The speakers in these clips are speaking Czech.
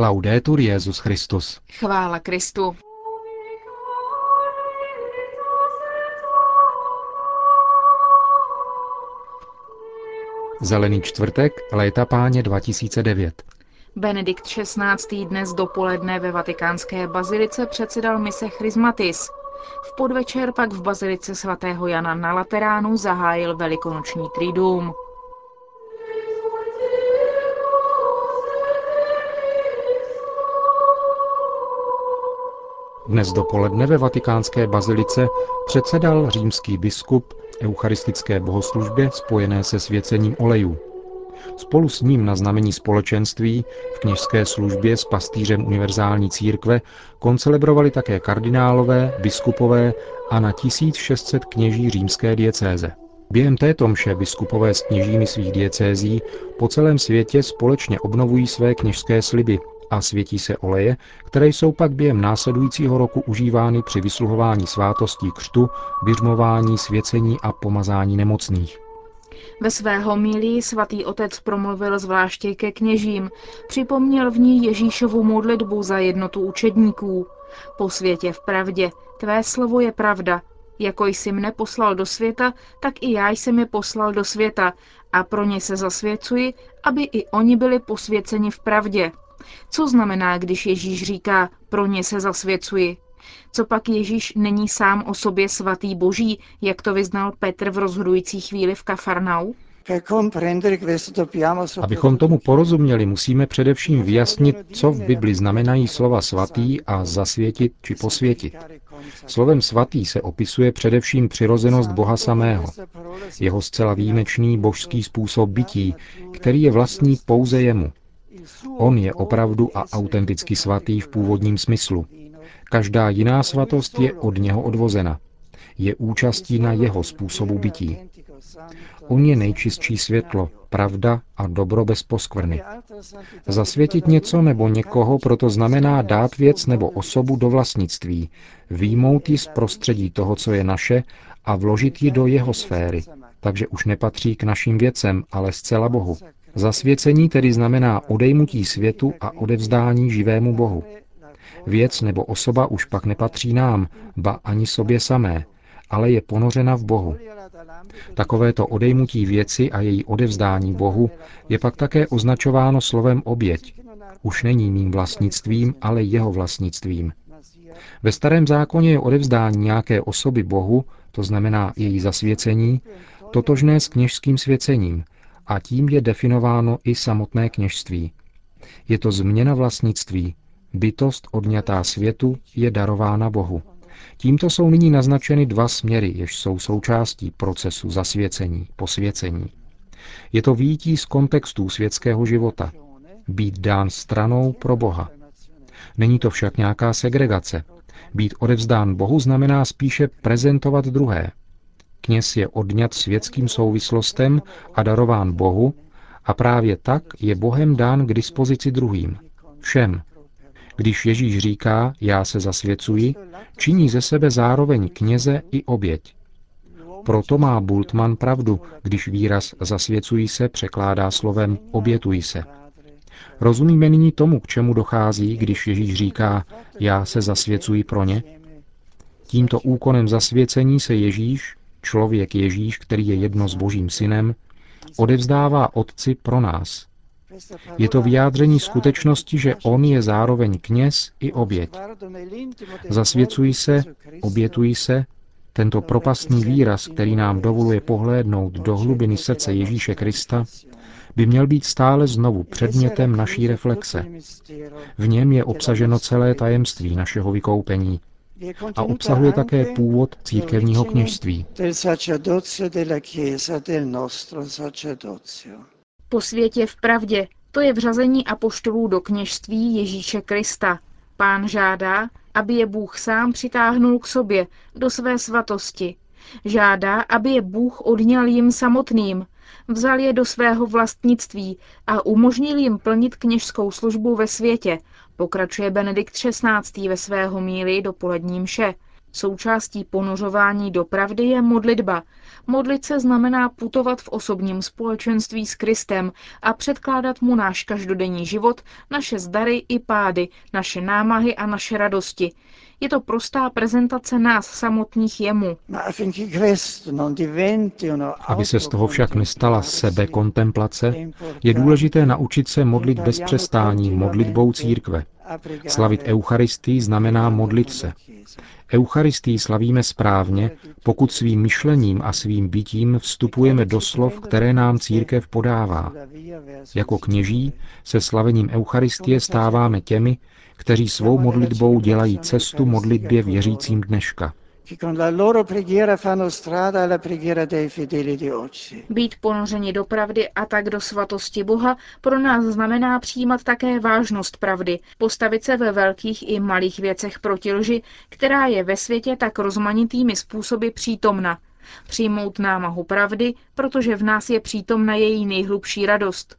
Laudetur Jezus Christus. Chvála Kristu. Zelený čtvrtek, léta páně 2009. Benedikt XVI. dnes dopoledne ve vatikánské bazilice předsedal mise Chrismatis. V podvečer pak v bazilice svatého Jana na Lateránu zahájil velikonoční triduum. Dnes dopoledne ve vatikánské bazilice předsedal římský biskup eucharistické bohoslužbě spojené se svěcením olejů. Spolu s ním na znamení společenství v kněžské službě s pastýřem univerzální církve koncelebrovali také kardinálové, biskupové a na 1600 kněží římské diecéze. Během této mše biskupové s kněžími svých diecézí po celém světě společně obnovují své kněžské sliby a světí se oleje, které jsou pak během následujícího roku užívány při vysluhování svátostí křtu, běžmování, svěcení a pomazání nemocných. Ve své homílii svatý otec promluvil zvláště ke kněžím, připomněl v ní Ježíšovu modlitbu za jednotu učedníků. Po světě v pravdě, tvé slovo je pravda, jako jsi mne poslal do světa, tak i já jsem je poslal do světa a pro ně se zasvěcuji, aby i oni byli posvěceni v pravdě. Co znamená, když Ježíš říká, pro ně se zasvěcuji? Co pak Ježíš není sám o sobě svatý boží, jak to vyznal Petr v rozhodující chvíli v Kafarnau? Abychom tomu porozuměli, musíme především vyjasnit, co v Bibli znamenají slova svatý a zasvětit či posvětit. Slovem svatý se opisuje především přirozenost Boha samého, jeho zcela výjimečný božský způsob bytí, který je vlastní pouze jemu. On je opravdu a autenticky svatý v původním smyslu. Každá jiná svatost je od něho odvozena. Je účastí na jeho způsobu bytí. On je nejčistší světlo, pravda a dobro bez poskvrny. Zasvětit něco nebo někoho proto znamená dát věc nebo osobu do vlastnictví, výjmout ji z prostředí toho, co je naše, a vložit ji do jeho sféry, takže už nepatří k našim věcem, ale zcela Bohu. Zasvěcení tedy znamená odejmutí světu a odevzdání živému Bohu. Věc nebo osoba už pak nepatří nám, ba ani sobě samé, ale je ponořena v Bohu. Takovéto odejmutí věci a její odevzdání Bohu je pak také označováno slovem oběť. Už není mým vlastnictvím, ale jeho vlastnictvím. Ve starém zákoně je odevzdání nějaké osoby Bohu, to znamená její zasvěcení, totožné s kněžským svěcením, a tím je definováno i samotné kněžství. Je to změna vlastnictví. Bytost odňatá světu je darována Bohu. Tímto jsou nyní naznačeny dva směry, jež jsou součástí procesu zasvěcení, posvěcení. Je to výjití z kontextů světského života. Být dán stranou pro Boha. Není to však nějaká segregace. Být odevzdán Bohu znamená spíše prezentovat druhé, Kněz je odňat světským souvislostem a darován Bohu a právě tak je Bohem dán k dispozici druhým, všem. Když Ježíš říká, já se zasvěcuji, činí ze sebe zároveň kněze i oběť. Proto má Bultmann pravdu, když výraz zasvěcují se překládá slovem obětují se. Rozumíme nyní tomu, k čemu dochází, když Ježíš říká, já se zasvěcuji pro ně? Tímto úkonem zasvěcení se Ježíš, člověk Ježíš, který je jedno s Božím synem, odevzdává Otci pro nás. Je to vyjádření skutečnosti, že On je zároveň kněz i oběť. Zasvěcují se, obětují se, tento propastný výraz, který nám dovoluje pohlédnout do hlubiny srdce Ježíše Krista, by měl být stále znovu předmětem naší reflexe. V něm je obsaženo celé tajemství našeho vykoupení, a obsahuje také původ církevního kněžství. Po světě v pravdě, to je vřazení apoštolů do kněžství Ježíše Krista. Pán žádá, aby je Bůh sám přitáhnul k sobě, do své svatosti. Žádá, aby je Bůh odňal jim samotným, vzal je do svého vlastnictví a umožnil jim plnit kněžskou službu ve světě, pokračuje Benedikt XVI. ve svého míli dopolední mše. Součástí ponořování do pravdy je modlitba. Modlit se znamená putovat v osobním společenství s Kristem a předkládat mu náš každodenní život, naše zdary i pády, naše námahy a naše radosti. Je to prostá prezentace nás samotných jemu. Aby se z toho však nestala sebe kontemplace, je důležité naučit se modlit bez přestání modlitbou církve. Slavit Eucharistii znamená modlit se. Eucharistii slavíme správně, pokud svým myšlením a svým bytím vstupujeme do slov, které nám církev podává. Jako kněží se slavením Eucharistie stáváme těmi, kteří svou modlitbou dělají cestu modlitbě věřícím dneška. Být ponořeni do pravdy a tak do svatosti Boha pro nás znamená přijímat také vážnost pravdy, postavit se ve velkých i malých věcech proti lži, která je ve světě tak rozmanitými způsoby přítomna. Přijmout námahu pravdy, protože v nás je přítomna její nejhlubší radost.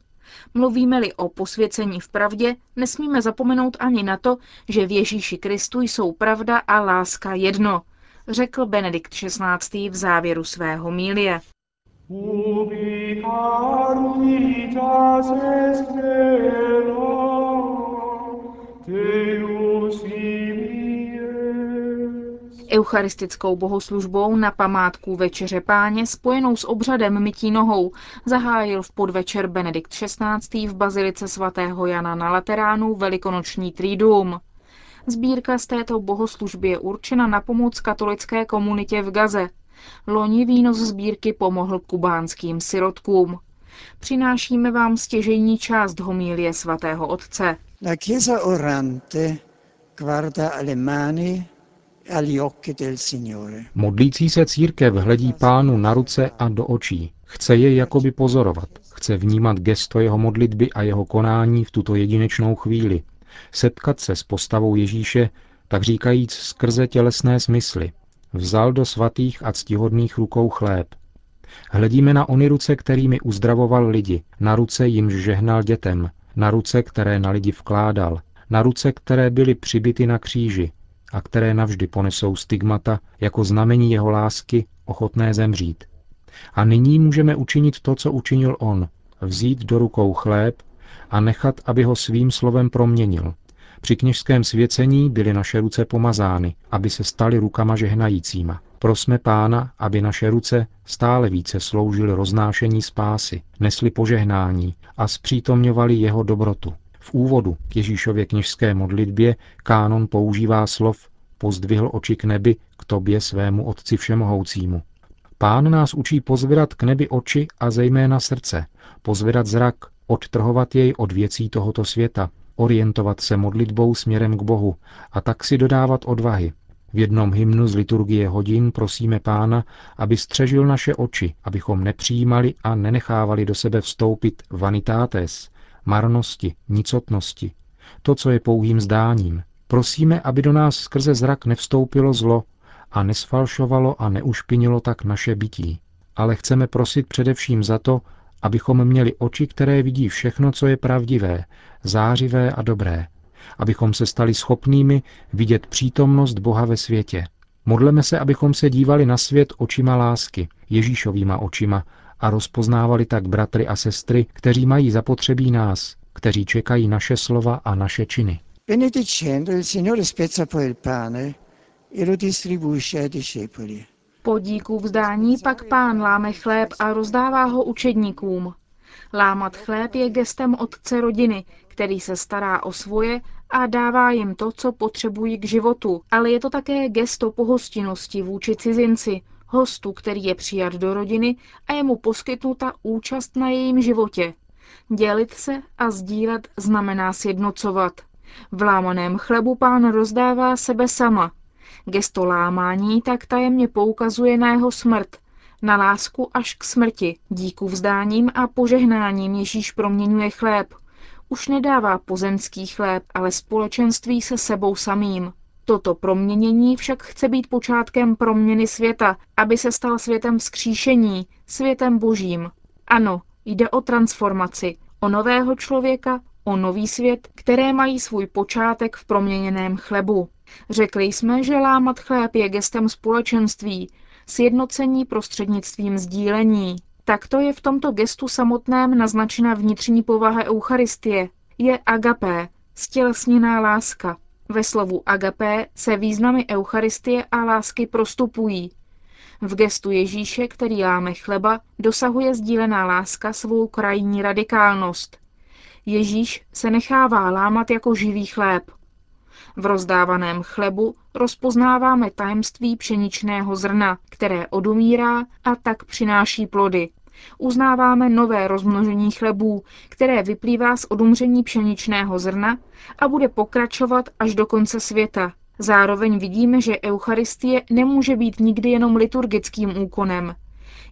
Mluvíme-li o posvěcení v pravdě, nesmíme zapomenout ani na to, že v Ježíši Kristu jsou pravda a láska jedno, řekl Benedikt XVI. v závěru svého mílie. Eucharistickou bohoslužbou na památku Večeře páně spojenou s obřadem mytí nohou zahájil v podvečer Benedikt XVI. v bazilice svatého Jana na Lateránu velikonoční trídum. Sbírka z této bohoslužby je určena na pomoc katolické komunitě v Gaze. Loni výnos sbírky pomohl kubánským sirotkům. Přinášíme vám stěžejní část homílie svatého otce. La Chiesa orante guarda alle mani e Modlící se církev hledí pánu na ruce a do očí. Chce je jakoby pozorovat. Chce vnímat gesto jeho modlitby a jeho konání v tuto jedinečnou chvíli setkat se s postavou Ježíše, tak říkajíc skrze tělesné smysly. Vzal do svatých a ctihodných rukou chléb. Hledíme na ony ruce, kterými uzdravoval lidi, na ruce jimž žehnal dětem, na ruce, které na lidi vkládal, na ruce, které byly přibity na kříži a které navždy ponesou stigmata jako znamení jeho lásky, ochotné zemřít. A nyní můžeme učinit to, co učinil on, vzít do rukou chléb a nechat, aby ho svým slovem proměnil. Při kněžském svěcení byly naše ruce pomazány, aby se staly rukama žehnajícíma. Prosme Pána, aby naše ruce stále více sloužily roznášení spásy, nesly požehnání a zpřítomňovali jeho dobrotu. V úvodu k Ježíšově kněžské modlitbě kánon používá slov pozdvihl oči k nebi, k tobě svému Otci Všemohoucímu. Pán nás učí pozvedat k nebi oči a zejména srdce, pozvedat zrak, odtrhovat jej od věcí tohoto světa, orientovat se modlitbou směrem k Bohu a tak si dodávat odvahy. V jednom hymnu z liturgie hodin prosíme Pána, aby střežil naše oči, abychom nepřijímali a nenechávali do sebe vstoupit vanitátes, marnosti, nicotnosti, to, co je pouhým zdáním. Prosíme, aby do nás skrze zrak nevstoupilo zlo a nesfalšovalo a neušpinilo tak naše bytí. Ale chceme prosit především za to, abychom měli oči, které vidí všechno, co je pravdivé, zářivé a dobré, abychom se stali schopnými vidět přítomnost Boha ve světě. Modleme se, abychom se dívali na svět očima lásky, Ježíšovýma očima a rozpoznávali tak bratry a sestry, kteří mají zapotřebí nás, kteří čekají naše slova a naše činy. Benedicendo il Signore spezza poi il pane e lo distribuisce ai discepoli. Po díku vzdání pak pán láme chléb a rozdává ho učedníkům. Lámat chléb je gestem otce rodiny, který se stará o svoje a dává jim to, co potřebují k životu, ale je to také gesto pohostinnosti vůči cizinci, hostu, který je přijat do rodiny a je mu poskytnuta účast na jejím životě. Dělit se a sdílet znamená sjednocovat. V lámaném chlebu pán rozdává sebe sama, Gesto lámání tak tajemně poukazuje na jeho smrt, na lásku až k smrti. Díku vzdáním a požehnáním Ježíš proměňuje chléb. Už nedává pozemský chléb, ale společenství se sebou samým. Toto proměnění však chce být počátkem proměny světa, aby se stal světem vzkříšení, světem božím. Ano, jde o transformaci, o nového člověka, o nový svět, které mají svůj počátek v proměněném chlebu. Řekli jsme, že lámat chléb je gestem společenství, sjednocení prostřednictvím sdílení. Takto je v tomto gestu samotném naznačena vnitřní povaha Eucharistie. Je agapé, stělesněná láska. Ve slovu agapé se významy Eucharistie a lásky prostupují. V gestu Ježíše, který láme chleba, dosahuje sdílená láska svou krajní radikálnost. Ježíš se nechává lámat jako živý chléb. V rozdávaném chlebu rozpoznáváme tajemství pšeničného zrna, které odumírá a tak přináší plody. Uznáváme nové rozmnožení chlebů, které vyplývá z odumření pšeničného zrna a bude pokračovat až do konce světa. Zároveň vidíme, že Eucharistie nemůže být nikdy jenom liturgickým úkonem.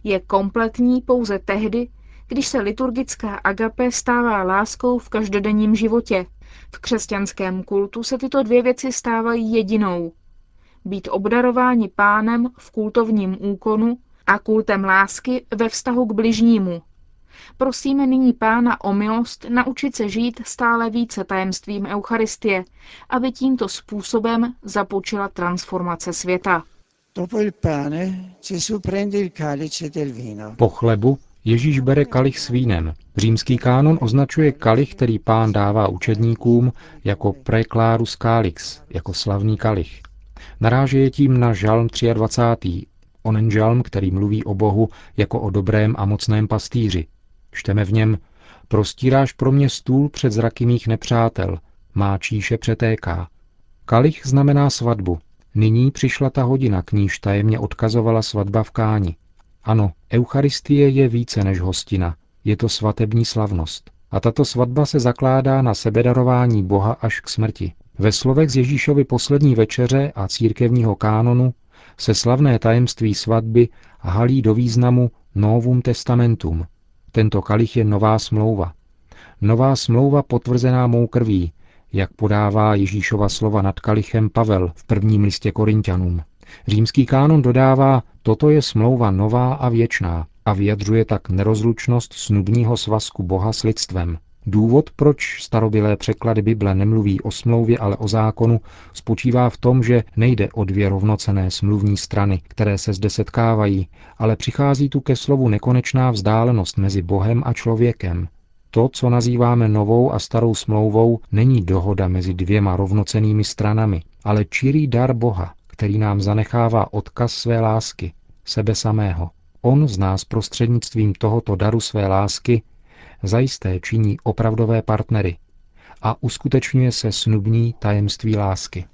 Je kompletní pouze tehdy, když se liturgická agape stává láskou v každodenním životě. V křesťanském kultu se tyto dvě věci stávají jedinou. Být obdarováni pánem v kultovním úkonu a kultem lásky ve vztahu k bližnímu. Prosíme nyní Pána o milost naučit se žít stále více tajemstvím Eucharistie, aby tímto způsobem započila transformace světa. Po chlebu Ježíš bere kalich s vínem. Římský kánon označuje kalich, který pán dává učedníkům, jako preclarus calix, jako slavný kalich. Naráže je tím na žalm 23. Onen žalm, který mluví o Bohu jako o dobrém a mocném pastýři. Čteme v něm, prostíráš pro mě stůl před zraky mých nepřátel, má číše přetéká. Kalich znamená svatbu. Nyní přišla ta hodina, k níž tajemně odkazovala svatba v Káni. Ano, Eucharistie je více než hostina, je to svatební slavnost. A tato svatba se zakládá na sebedarování Boha až k smrti. Ve slovech z Ježíšovy poslední večeře a církevního kánonu se slavné tajemství svatby halí do významu Novum Testamentum. Tento kalich je nová smlouva. Nová smlouva potvrzená mou krví, jak podává Ježíšova slova nad kalichem Pavel v prvním listě Korintianům. Římský kánon dodává, toto je smlouva nová a věčná a vyjadřuje tak nerozlučnost snubního svazku Boha s lidstvem. Důvod, proč starobilé překlady Bible nemluví o smlouvě, ale o zákonu, spočívá v tom, že nejde o dvě rovnocené smluvní strany, které se zde setkávají, ale přichází tu ke slovu nekonečná vzdálenost mezi Bohem a člověkem. To, co nazýváme novou a starou smlouvou, není dohoda mezi dvěma rovnocenými stranami, ale čirý dar Boha, který nám zanechává odkaz své lásky, sebe samého. On z nás prostřednictvím tohoto daru své lásky zajisté činí opravdové partnery a uskutečňuje se snubní tajemství lásky.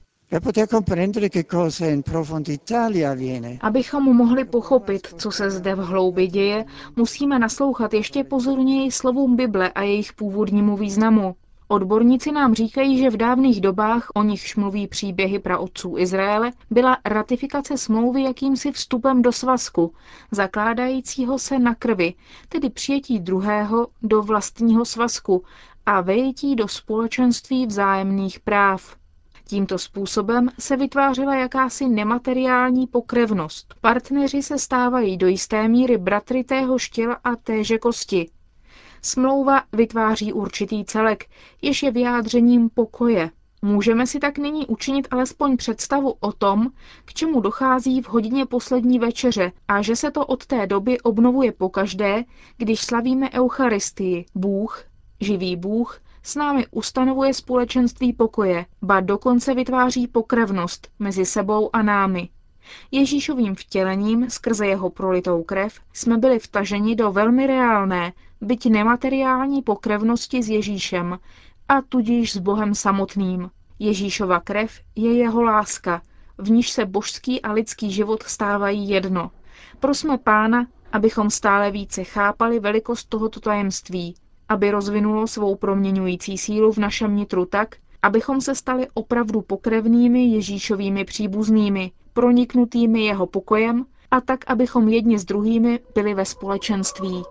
Abychom mohli pochopit, co se zde v hloubi děje, musíme naslouchat ještě pozorněji slovům Bible a jejich původnímu významu. Odborníci nám říkají, že v dávných dobách, o nichž mluví příběhy praotců Izraele, byla ratifikace smlouvy jakýmsi vstupem do svazku, zakládajícího se na krvi, tedy přijetí druhého do vlastního svazku a vejetí do společenství vzájemných práv. Tímto způsobem se vytvářela jakási nemateriální pokrevnost. Partneři se stávají do jisté míry bratry tého štěla a téže kosti. Smlouva vytváří určitý celek, jež je vyjádřením pokoje. Můžeme si tak nyní učinit alespoň představu o tom, k čemu dochází v hodině poslední večeře a že se to od té doby obnovuje pokaždé, když slavíme Eucharistii. Bůh, živý Bůh, s námi ustanovuje společenství pokoje, ba dokonce vytváří pokrevnost mezi sebou a námi. Ježíšovým vtělením skrze jeho prolitou krev jsme byli vtaženi do velmi reálné, byť nemateriální pokrevnosti s Ježíšem a tudíž s Bohem samotným. Ježíšova krev je jeho láska, v níž se božský a lidský život stávají jedno. Prosme Pána, abychom stále více chápali velikost tohoto tajemství, aby rozvinulo svou proměňující sílu v našem nitru tak, abychom se stali opravdu pokrevnými Ježíšovými příbuznými, proniknutými jeho pokojem a tak, abychom jedni s druhými byli ve společenství.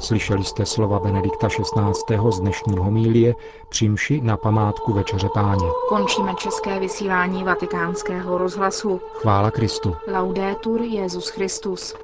Slyšeli jste slova Benedikta XVI. z dnešní homílie při na památku Večeře Páně. Končíme české vysílání vatikánského rozhlasu. Chvála Kristu. Laudetur Jezus Christus.